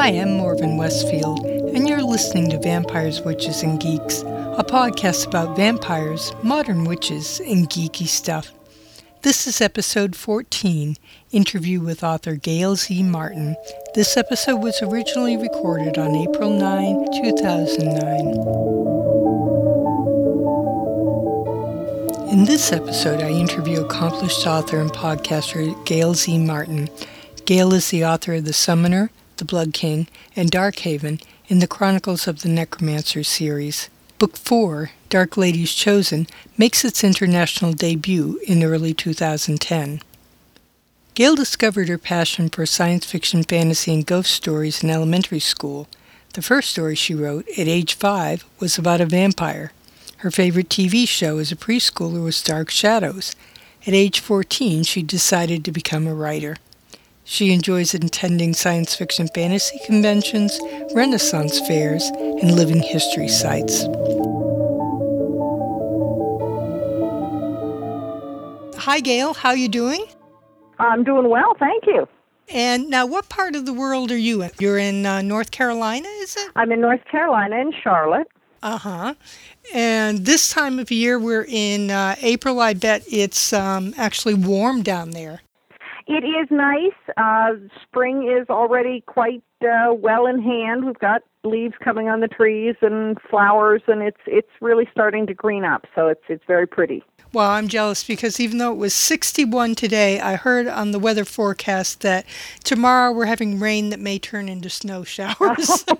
Hi, I'm Morven Westfield, and you're listening to Vampires, Witches, and Geeks, a podcast about vampires, modern witches, and geeky stuff. This is episode 14, interview with author Gail Z. Martin. This episode was originally recorded on April 9, 2009. In this episode, I interview accomplished author and podcaster Gail Z. Martin. Gail is the author of The Summoner, The Blood King, and Darkhaven in the Chronicles of the Necromancer series. Book 4, Dark Lady's Chosen, makes its international debut in early 2010. Gail discovered her passion for science fiction, fantasy, and ghost stories in elementary school. The first story she wrote, at age five, was about a vampire. Her favorite TV show as a preschooler was Dark Shadows. At age 14, she decided to become a writer. She enjoys attending science fiction fantasy conventions, Renaissance fairs, and living history sites. Hi, Gail. How are you doing? I'm doing well, thank you. And now, what part of the world are you in? You're in uh, North Carolina, is it? I'm in North Carolina, in Charlotte. Uh huh. And this time of year, we're in uh, April. I bet it's um, actually warm down there. It is nice. Uh, spring is already quite uh, well in hand. We've got leaves coming on the trees and flowers, and it's it's really starting to green up. So it's it's very pretty. Well, I'm jealous because even though it was 61 today, I heard on the weather forecast that tomorrow we're having rain that may turn into snow showers.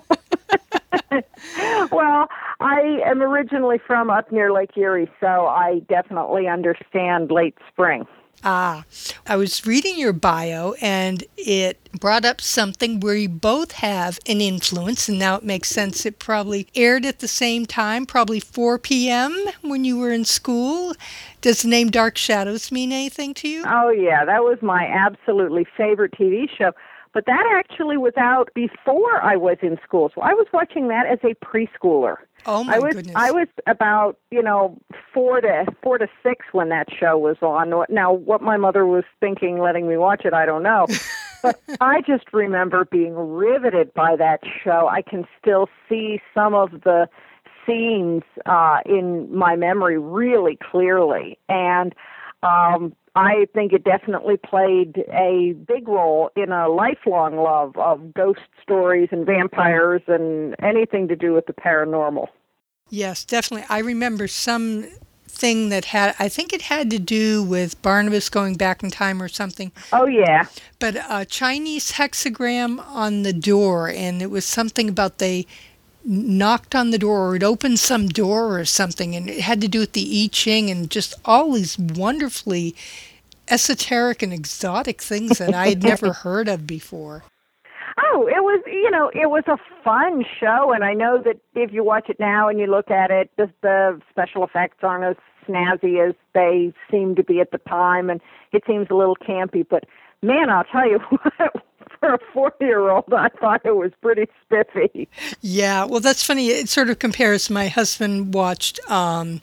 well, I am originally from up near Lake Erie, so I definitely understand late spring. Ah, I was reading your bio and it brought up something where you both have an influence, and now it makes sense. It probably aired at the same time, probably 4 p.m. when you were in school. Does the name Dark Shadows mean anything to you? Oh, yeah, that was my absolutely favorite TV show. But that actually was out before I was in school. So I was watching that as a preschooler. Oh my I was goodness! I was about you know four to four to six when that show was on. Now, what my mother was thinking, letting me watch it, I don't know. but I just remember being riveted by that show. I can still see some of the scenes uh, in my memory really clearly, and um, I think it definitely played a big role in a lifelong love of ghost stories and vampires and anything to do with the paranormal. Yes, definitely. I remember some thing that had I think it had to do with Barnabas going back in time or something. Oh yeah. But a Chinese hexagram on the door and it was something about they knocked on the door or it opened some door or something and it had to do with the I Ching and just all these wonderfully esoteric and exotic things that I had never heard of before. Oh, it was you know it was a fun show, and I know that if you watch it now and you look at it, the, the special effects aren't as snazzy as they seem to be at the time, and it seems a little campy. But man, I'll tell you what, for a four-year-old, I thought it was pretty spiffy. Yeah, well, that's funny. It sort of compares. My husband watched um,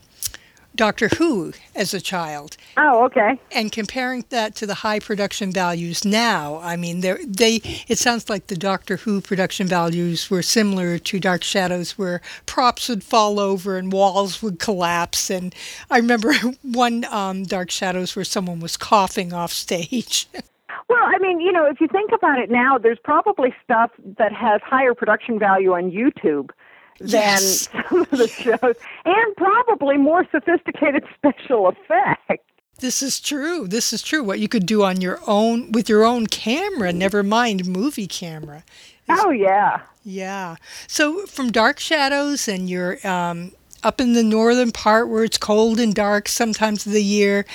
Doctor Who as a child. Oh, okay. And comparing that to the high production values now, I mean, they it sounds like the Doctor Who production values were similar to Dark Shadows, where props would fall over and walls would collapse. And I remember one um, Dark Shadows where someone was coughing off stage. Well, I mean, you know, if you think about it now, there's probably stuff that has higher production value on YouTube than Yes. some of the shows, and probably more sophisticated special effects. This is true. This is true. What you could do on your own with your own camera, never mind movie camera. Oh yeah. Yeah. So from Dark Shadows, and you're um, up in the northern part where it's cold and dark sometimes of the year.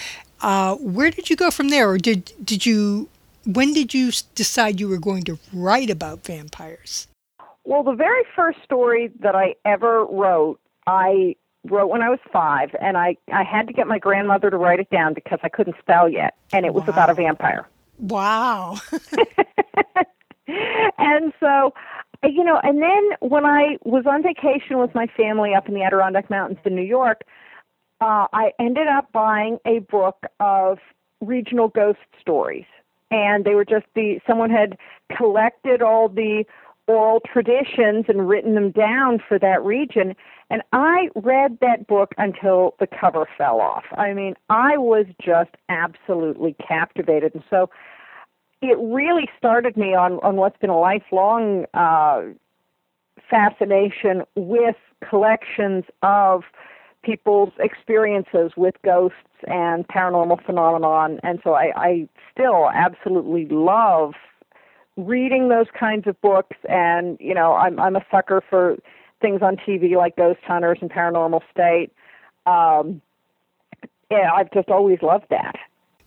Uh, where did you go from there, or did did you? When did you decide you were going to write about vampires? Well, the very first story that I ever wrote, I wrote when I was five, and I I had to get my grandmother to write it down because I couldn't spell yet, and it was about a vampire. Wow. and so you know and then when i was on vacation with my family up in the adirondack mountains in new york uh i ended up buying a book of regional ghost stories and they were just the someone had collected all the oral traditions and written them down for that region. And I read that book until the cover fell off. I mean, I was just absolutely captivated. And so it really started me on, on what's been a lifelong uh, fascination with collections of people's experiences with ghosts and paranormal phenomenon. And so I, I still absolutely love reading those kinds of books. And, you know, I'm, I'm a sucker for things on TV like Ghost Hunters and Paranormal State. Um, yeah, I've just always loved that.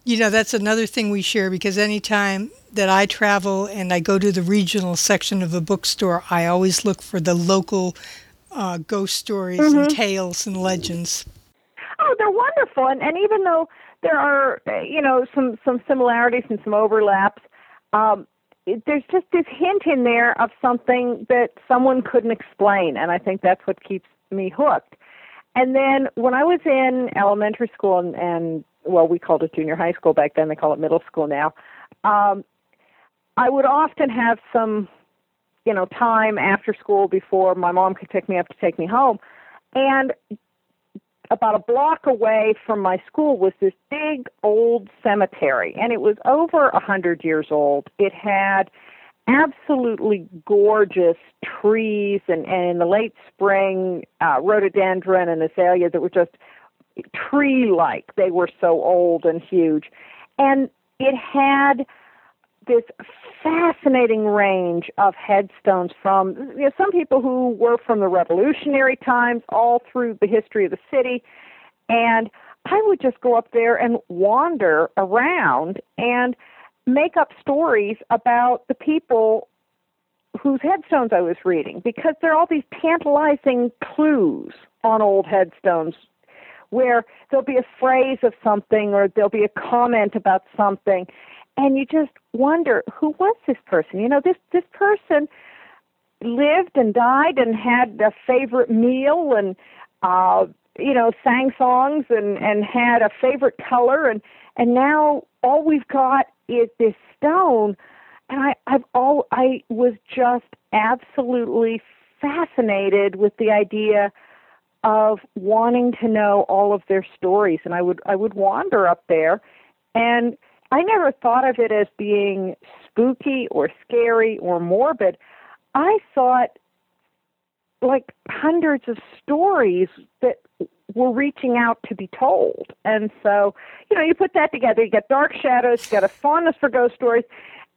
You know, that's another thing we share because anytime that I travel and I go to the regional section of a bookstore, I always look for the local uh, ghost stories mm-hmm. and tales and legends. Oh, they're wonderful, and, and even though there are, you know, some some similarities and some overlaps, um, it, there's just this hint in there of something that someone couldn't explain, and I think that's what keeps me hooked. And then when I was in elementary school and, and well, we called it junior high school back then. They call it middle school now. Um, I would often have some you know, time after school before my mom could pick me up to take me home. And about a block away from my school was this big old cemetery, and it was over a hundred years old. It had absolutely gorgeous trees, and, and in the late spring, uh, rhododendron and azaleas that were just tree-like. They were so old and huge, and it had this fascinating range of headstones from you know, some people who were from the revolutionary times all through the history of the city. And i would just go up there and wander around and make up stories about the people whose headstones i was reading because there are all these tantalizing clues on old headstones where there'll be a phrase of something or there'll be a comment about something and you just wonder who was this person? You know this this person lived and died and had a favorite meal and uh you know sang songs and and had a favorite color. And and now all we've got is this stone. And i i've all i was just absolutely fascinated with the idea of wanting to know all of their stories. And i would i would wander up there and I never thought of it as being spooky or scary or morbid. I thought like hundreds of stories that were reaching out to be told. And so, you know, you put that together, you get dark shadows, you get a fondness for ghost stories,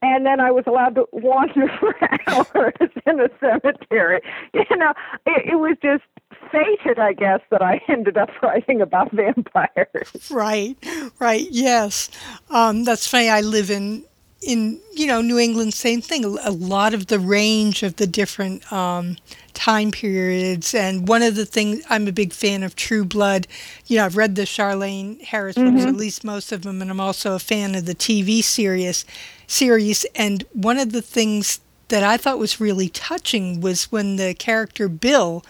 and then I was allowed to wander for hours in the cemetery. You know, it, it was just fated, I guess, that I ended up writing about vampires. Right, right, yes. Um, that's funny. I live in in you know New England, same thing. A lot of the range of the different um, time periods, and one of the things I'm a big fan of True Blood. You know, I've read the Charlaine Harris books, mm-hmm. at least most of them, and I'm also a fan of the TV series. Series, and one of the things that I thought was really touching was when the character Bill,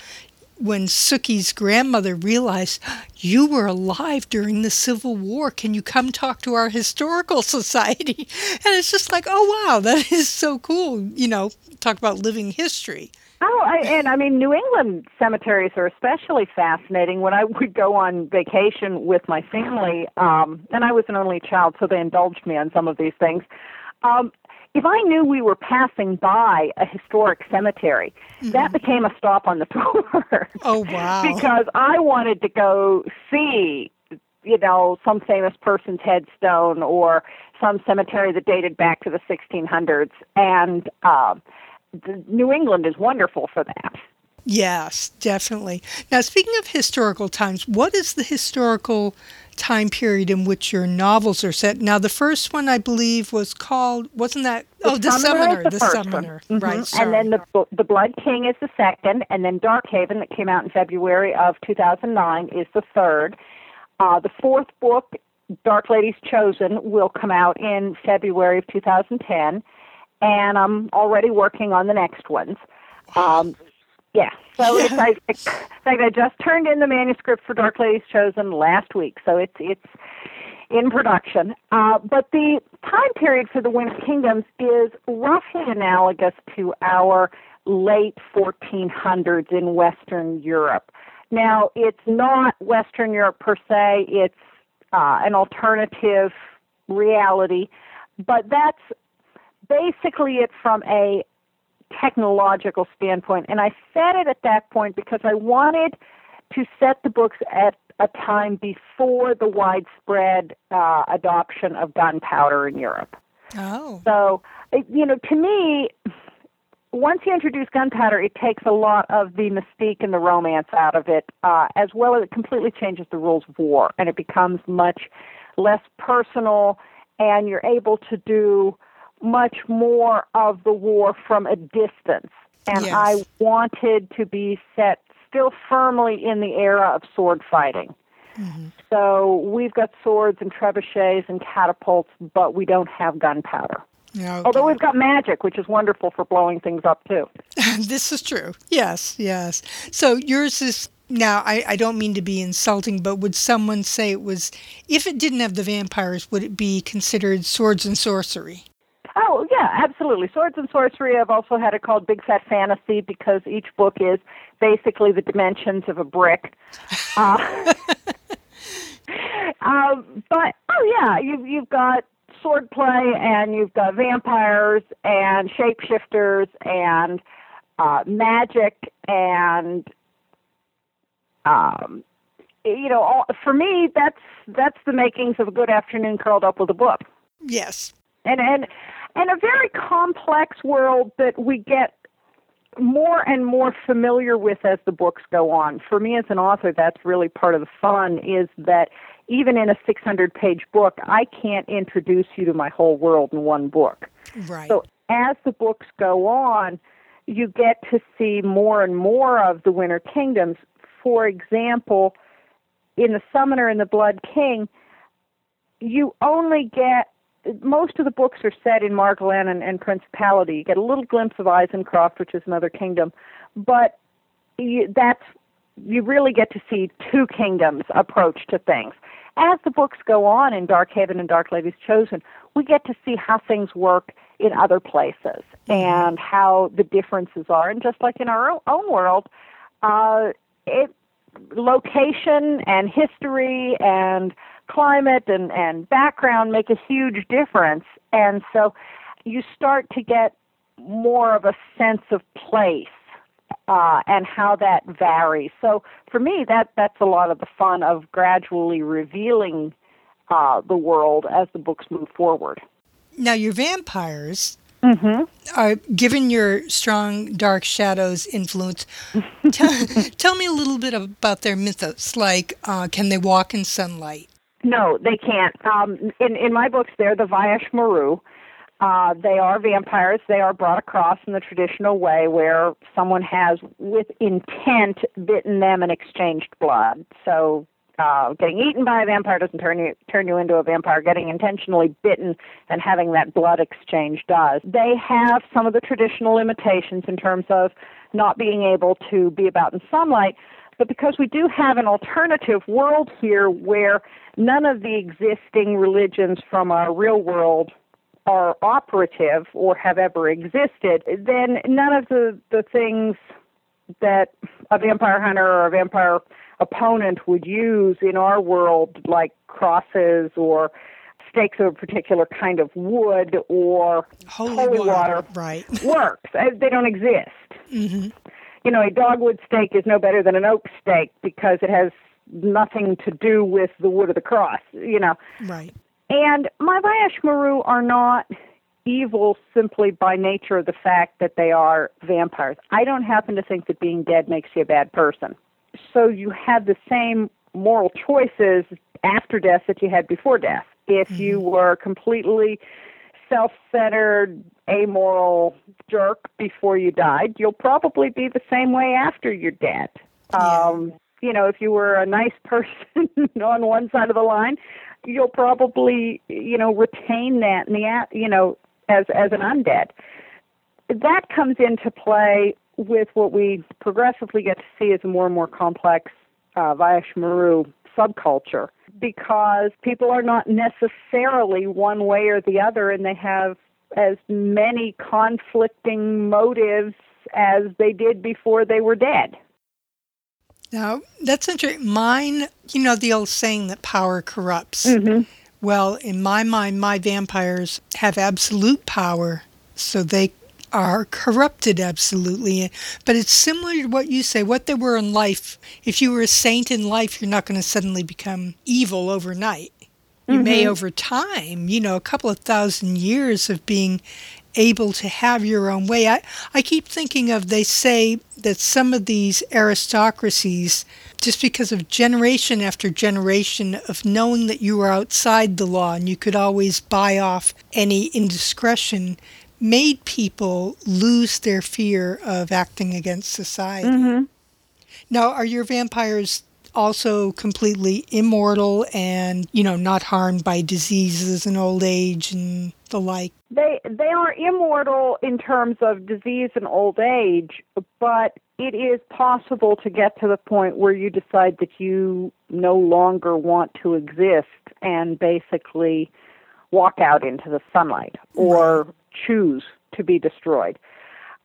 when Sookie's grandmother realized you were alive during the Civil War, can you come talk to our historical society? And it's just like, oh wow, that is so cool. You know, talk about living history. Oh, I, and I mean, New England cemeteries are especially fascinating. When I would go on vacation with my family, um, and I was an only child, so they indulged me on some of these things. Um, if I knew we were passing by a historic cemetery, mm-hmm. that became a stop on the tour. Oh wow. because I wanted to go see you know some famous person's headstone or some cemetery that dated back to the 1600s and um New England is wonderful for that. Yes, definitely. Now, speaking of historical times, what is the historical time period in which your novels are set. Now, the first one I believe was called wasn't that? The oh, the Summoner, the, the Summoner, mm-hmm. right? Sorry. And then the the Blood King is the second, and then Dark Haven, that came out in February of 2009 is the third. Uh, the fourth book, Dark Lady's Chosen, will come out in February of 2010, and I'm already working on the next ones. Um, yeah. So it's I, in fact I just turned in the manuscript for Dark Lady's Chosen last week, so it's it's in production. Uh, but the time period for the Winter Kingdoms is roughly analogous to our late 1400s in Western Europe. Now, it's not Western Europe per se, it's uh, an alternative reality, but that's basically it from a technological standpoint. And I said it at that point because I wanted to set the books at a time before the widespread uh, adoption of gunpowder in Europe. Oh. So, you know, to me, once you introduce gunpowder, it takes a lot of the mystique and the romance out of it, uh, as well as it completely changes the rules of war, and it becomes much less personal, and you're able to do much more of the war from a distance. And yes. I wanted to be set still firmly in the era of sword fighting. Mm-hmm. So we've got swords and trebuchets and catapults, but we don't have gunpowder. Okay. Although we've got magic, which is wonderful for blowing things up too. this is true. Yes, yes. So yours is now. I, I don't mean to be insulting, but would someone say it was if it didn't have the vampires, would it be considered swords and sorcery? Oh yeah, absolutely. Swords and sorcery. I've also had it called Big Fat Fantasy because each book is basically the dimensions of a brick. Uh, um, but oh yeah, you've you've got swordplay and you've got vampires and shapeshifters and uh, magic and um, you know all, for me that's that's the makings of a good afternoon curled up with a book. Yes. And and and a very complex world that we get more and more familiar with as the books go on. For me as an author, that's really part of the fun is that even in a 600 page book, I can't introduce you to my whole world in one book. Right. So as the books go on, you get to see more and more of the Winter Kingdoms. For example, in The Summoner and the Blood King, you only get most of the books are set in Margolan and, Principality. You get a little glimpse of Isencroft, which is another kingdom, but you, that's you really get to see two kingdoms approach to things. As the books go on in Dark Haven and Dark Lady's Chosen, we get to see how things work in other places and how the differences are. And just like in our own world, uh, it location and history and climate and, and background make a huge difference. And so you start to get more of a sense of place uh, and how that varies. So for me, that that's a lot of the fun of gradually revealing uh, the world as the books move forward. Now, your vampires, mm-hmm. are, given your strong dark shadows influence, tell, tell, me a little bit about their mythos. Like, uh, can they walk in sunlight? No, they can't. Um, in in my books, they're the Vayash Moru. Uh, they are vampires. They are brought across in the traditional way where someone has, with intent, bitten them and exchanged blood. So, uh, getting eaten by a vampire doesn't turn you turn you into a vampire. Getting intentionally bitten and having that blood exchange does. They have some of the traditional limitations in terms of not being able to be about in sunlight. But because we do have an alternative world here where none of the existing religions from our real world are operative or have ever existed, then none of the, the things that a vampire hunter or a vampire opponent would use in our world, like crosses or stakes of a particular kind of wood or holy, holy water, water, right. works. They don't exist. Mm-hmm. You know, a dogwood stake is no better than an oak stake because it has nothing to do with the wood of the cross, you know. Right. And my Moru are not evil simply by nature of the fact that they are vampires. I don't happen to think that being dead makes you a bad person. So you have the same moral choices after death that you had before death. If mm-hmm. you were completely self centered, amoral jerk before you died, you'll probably be the same way after you're dead. Um, you know, if you were a nice person on one side of the line, you'll probably you know retain that in the you know as as an undead. That comes into play with what we progressively get to see as a more and more complex uh, Vayash Moru subculture because people are not necessarily one way or the other and they have as many conflicting motives as they did before they were dead. Now, that's interesting. Mine, you know, the old saying that power corrupts. Mm-hmm. Well, in my mind, my vampires have absolute power, so they are corrupted absolutely. But it's similar to what you say, what they were in life. If you were a saint in life, you're not going to suddenly become evil overnight. You mm-hmm. may over time, you know, a couple of thousand years of being able to have your own way. I, I keep thinking of, they say that some of these aristocracies, just because of generation after generation of knowing that you were outside the law and you could always buy off any indiscretion, made people lose their fear of acting against society. Mm-hmm. Now, are your vampires also completely immortal and, you know, not harmed by diseases and old age and the like? They they are immortal in terms of disease and old age, but it is possible to get to the point where you decide that you no longer want to exist and basically walk out into the sunlight or choose to be destroyed.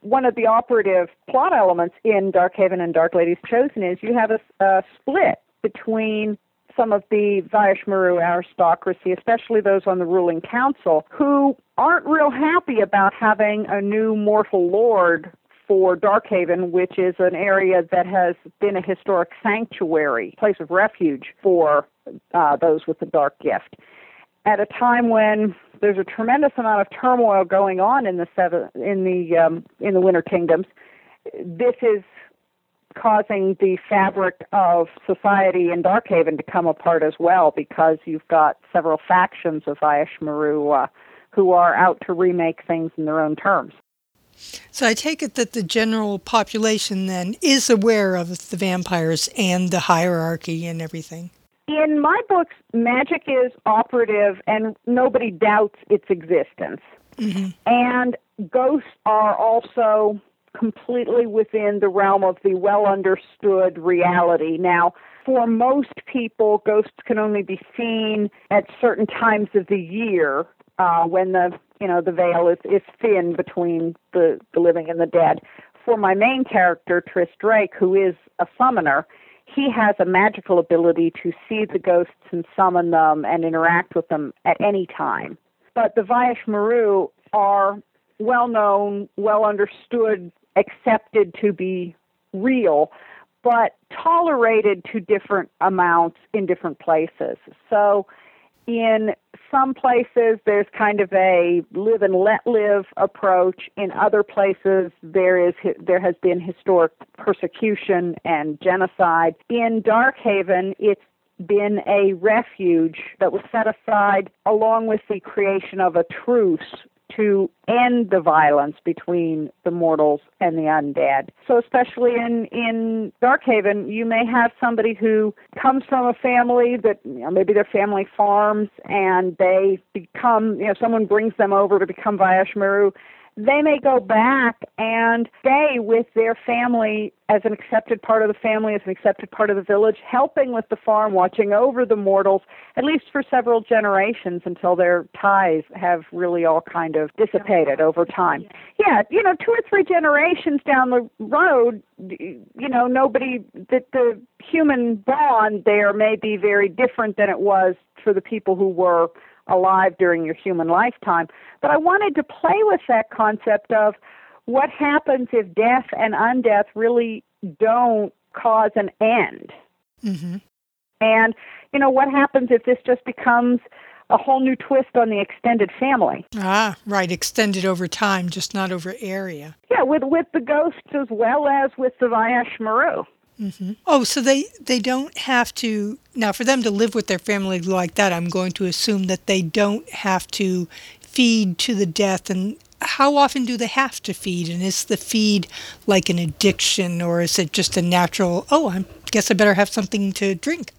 One of the operative plot elements in Darkhaven and Dark Lady's Chosen is you have a, a split between some of the Vayash Moru aristocracy, especially those on the ruling council, who aren't real happy about having a new mortal lord for Darkhaven, which is an area that has been a historic sanctuary, place of refuge for uh, those with the dark gift. At a time when there's a tremendous amount of turmoil going on in the seven, in the um, in the Winter Kingdoms, this is causing the fabric of society in Darkhaven to come apart as well because you've got several factions of Vayash Moru uh, who are out to remake things in their own terms. So I take it that the general population then is aware of the vampires and the hierarchy and everything. In my books, magic is operative and nobody doubts its existence. Mm-hmm. And ghosts are also completely within the realm of the well understood reality. Now, for most people, ghosts can only be seen at certain times of the year uh, when the you know the veil is, is thin between the, the living and the dead. For my main character, Tris Drayke, who is a summoner, he has a magical ability to see the ghosts and summon them and interact with them at any time. But the Vayash Moru are well known, well understood accepted to be real, but tolerated to different amounts in different places. So, in some places, there's kind of a live and let live approach. In other places, there is there has been historic persecution and genocide. In Darkhaven, it's been a refuge that was set aside along with the creation of a truce to end the violence between the mortals and the undead. So especially in in Darkhaven, you may have somebody who comes from a family that you know, maybe their family farms and they become you know someone brings them over to become Vayash Moru they may go back and stay with their family as an accepted part of the family, as an accepted part of the village, helping with the farm, watching over the mortals, at least for several generations until their ties have really all kind of dissipated over time. Yeah, you know, two or three generations down the road, you know, nobody, that the human bond there may be very different than it was for the people who were alive during your human lifetime. But I wanted to play with that concept of what happens if death and undeath really don't cause an end. Mm-hmm. And, you know, what happens if this just becomes a whole new twist on the extended family? Ah, right, extended over time, just not over area. Yeah, with with the ghosts as well as with the Vayash Moru. Mm-hmm. Oh, so they they don't have to now for them to live with their family like that. I'm going to assume that they don't have to feed to the death. And how often do they have to feed? And is the feed like an addiction, or is it just a natural? Oh, I guess I better have something to drink.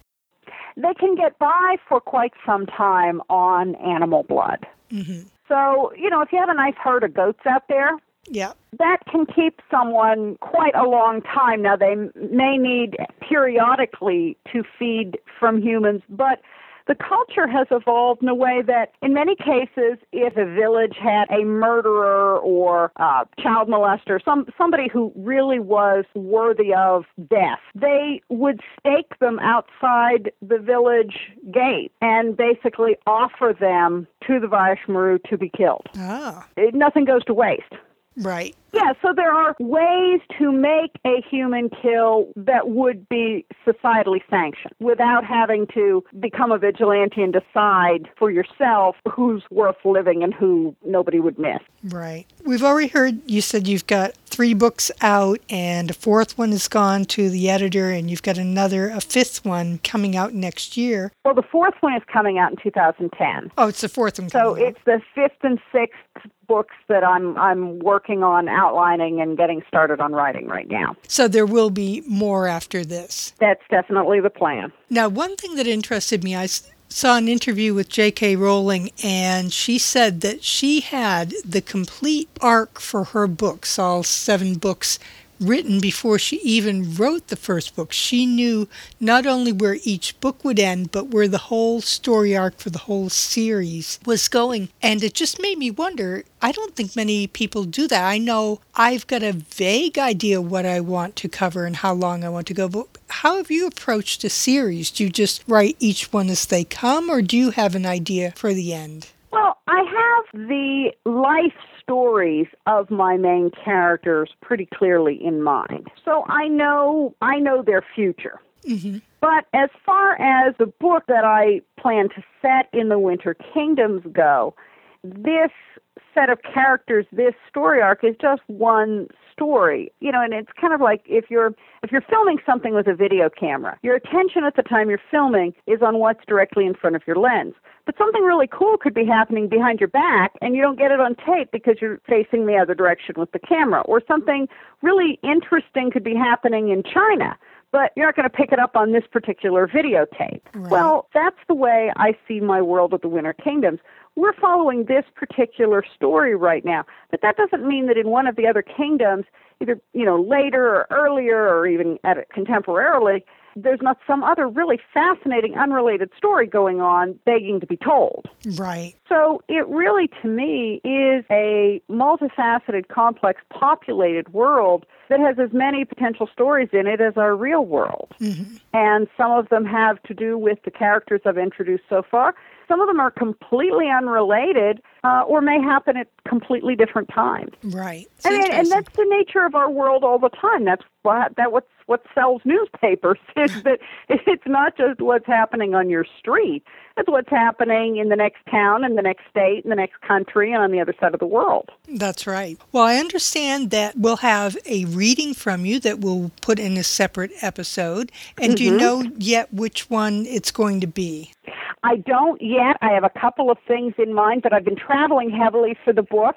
They can get by for quite some time on animal blood. Mm-hmm. So you know, if you have a nice herd of goats out there, Yeah. That can keep someone quite a long time. Now, they may need periodically to feed from humans, but the culture has evolved in a way that, in many cases, if a village had a murderer or a child molester, some somebody who really was worthy of death, they would stake them outside the village gate and basically offer them to the Vayash Moru to be killed. Ah. It, nothing goes to waste. Right. Yeah, so there are ways to make a human kill that would be societally sanctioned without having to become a vigilante and decide for yourself who's worth living and who nobody would miss. Right. We've already heard you said you've got three books out and a fourth one has gone to the editor and you've got another, a fifth one coming out next year. Well, the fourth one is coming out in 2010. Oh, it's the fourth one. So it's the fifth and sixth books that I'm I'm working on outlining and getting started on writing right now. So there will be more after this. That's definitely the plan. Now, one thing that interested me, I saw an interview with J.K. Rowling, and she said that she had the complete arc for her books, all seven books, written before she even wrote the first book. She knew not only where each book would end, but where the whole story arc for the whole series was going. And it just made me wonder I don't think many people do that. I know I've got a vague idea what I want to cover and how long I want to go, but how have you approached a series? Do you just write each one as they come, or do you have an idea for the end? Well, I have the life stories of my main characters pretty clearly in mind. So I know I know their future. Mm-hmm. But as far as the book that I plan to set in the Winter Kingdoms go, this set of characters, this story arc is just one story. You know, and it's kind of like if you're if you're filming something with a video camera, your attention at the time you're filming is on what's directly in front of your lens. But something really cool could be happening behind your back and you don't get it on tape because you're facing the other direction with the camera. Or something really interesting could be happening in China but you're not going to pick it up on this particular videotape. Right. Well, that's the way I see my world of the Winter Kingdoms. We're following this particular story right now, but that doesn't mean that in one of the other kingdoms, either you know later or earlier or even at it contemporarily, there's not some other really fascinating unrelated story going on begging to be told. Right. So it really, to me, is a multifaceted, complex, populated world that has as many potential stories in it as our real world. Mm-hmm. And some of them have to do with the characters I've introduced so far. Some of them are completely unrelated uh, or may happen at completely different times. Right. It's I and that's the nature of our world all the time. That's what that what's what sells newspapers is that it's not just what's happening on your street. It's what's happening in the next town, in the next state, in the next country, and on the other side of the world. That's right. Well, I understand that we'll have a reading from you that we'll put in a separate episode. And do you Mhm. know yet which one it's going to be? I don't yet. I have a couple of things in mind, but I've been traveling heavily for the book.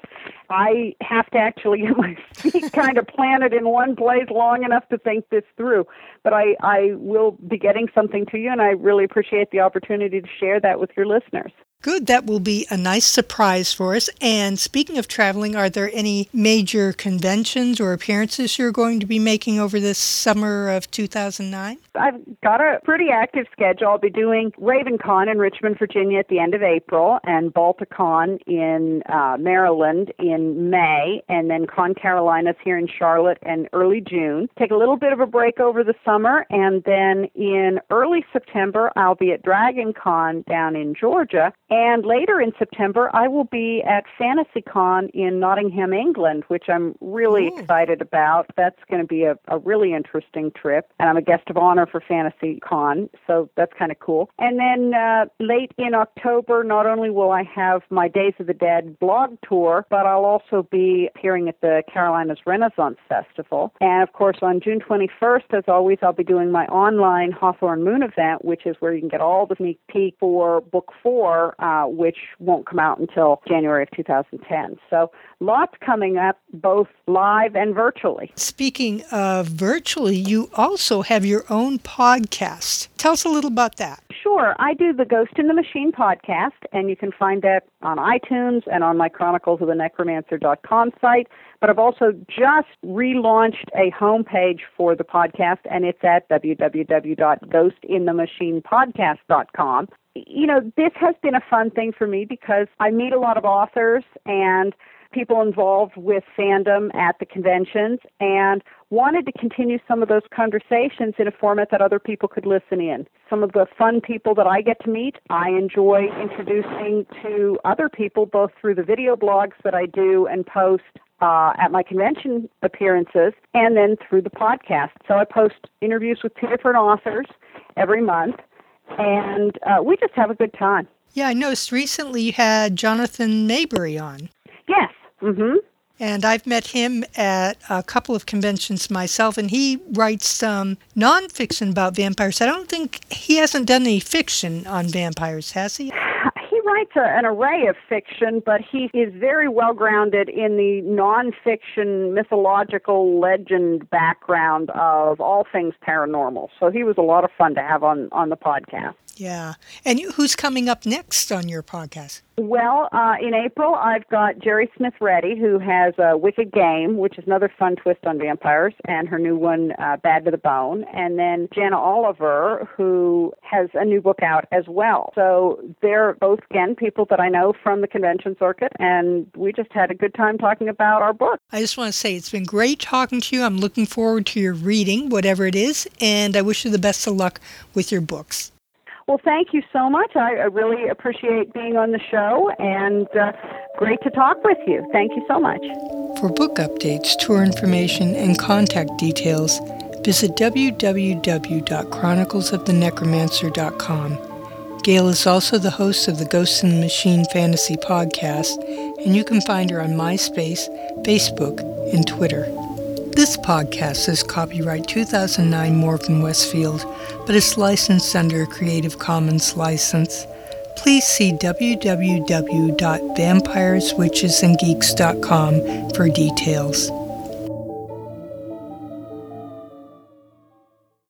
I have to actually get my feet kind of planted in one place long enough to think this through. But I, I will be getting something to you, and I really appreciate the opportunity to share that with your listeners. Good. That will be a nice surprise for us. And speaking of traveling, are there any major conventions or appearances you're going to be making over this summer of 2009? I've got a pretty active schedule. I'll be doing RavenCon in Richmond, Virginia at the end of April, and Balticon in uh, Maryland in May, and then Con Carolinas here in Charlotte in early June. Take a little bit of a break over the summer, and then in early September, I'll be at DragonCon down in Georgia. And later in September, I will be at FantasyCon in Nottingham, England, which I'm really Ooh. excited about. That's going to be a, a really interesting trip. And I'm a guest of honor for FantasyCon, so that's kind of cool. And then uh, late in October, not only will I have my Days of the Dead blog tour, but I'll also be appearing at the Carolinas Renaissance Festival. And of course, on June 21st, as always, I'll be doing my online Hawthorne Moon event, which is where you can get all the sneak peek for book four, uh, which won't come out until January of 2010. So lots coming up, both live and virtually. Speaking of virtually, you also have your own podcast. Tell us a little about that. Sure. I do the Ghost in the Machine podcast, and you can find that on iTunes and on my Chronicles of the Necromancer.com site. But I've also just relaunched a homepage for the podcast, and it's at www.ghostinthemachinepodcast.com. You know, this has been a fun thing for me because I meet a lot of authors and people involved with fandom at the conventions and wanted to continue some of those conversations in a format that other people could listen in. Some of the fun people that I get to meet, I enjoy introducing to other people both through the video blogs that I do and post uh, at my convention appearances and then through the podcast. So I post interviews with two different authors every month and uh, we just have a good time. Yeah, I noticed recently you had Jonathan Maberry on. Yes. Mm-hmm. And I've met him at a couple of conventions myself, and he writes some nonfiction about vampires. I don't think he hasn't done any fiction on vampires, has he? He writes a, an array of fiction, but he is very well grounded in the nonfiction mythological legend background of all things paranormal. So he was a lot of fun to have on, on the podcast. Yeah. And who's coming up next on your podcast? Well, uh, in April, I've got Jeri Smith-Ready, who has a Wicked Game, which is another fun twist on vampires, and her new one, uh, Bad to the Bone. And then Jana Oliver, who has a new book out as well. So they're both, again, people that I know from the convention circuit, and we just had a good time talking about our book. I just want to say it's been great talking to you. I'm looking forward to your reading, whatever it is, and I wish you the best of luck with your books. Well, thank you so much. I, I really appreciate being on the show and uh, great to talk with you. Thank you so much. For book updates, tour information, and contact details, visit www.chroniclesofthenecromancer.com. Gail is also the host of the Ghost in the Machine Fantasy Podcast, and you can find her on MySpace, Facebook, and Twitter. This podcast is copyright 2009 Morven Westfield, but is licensed under a Creative Commons license. Please see www.vampireswitchesandgeeks.com for details.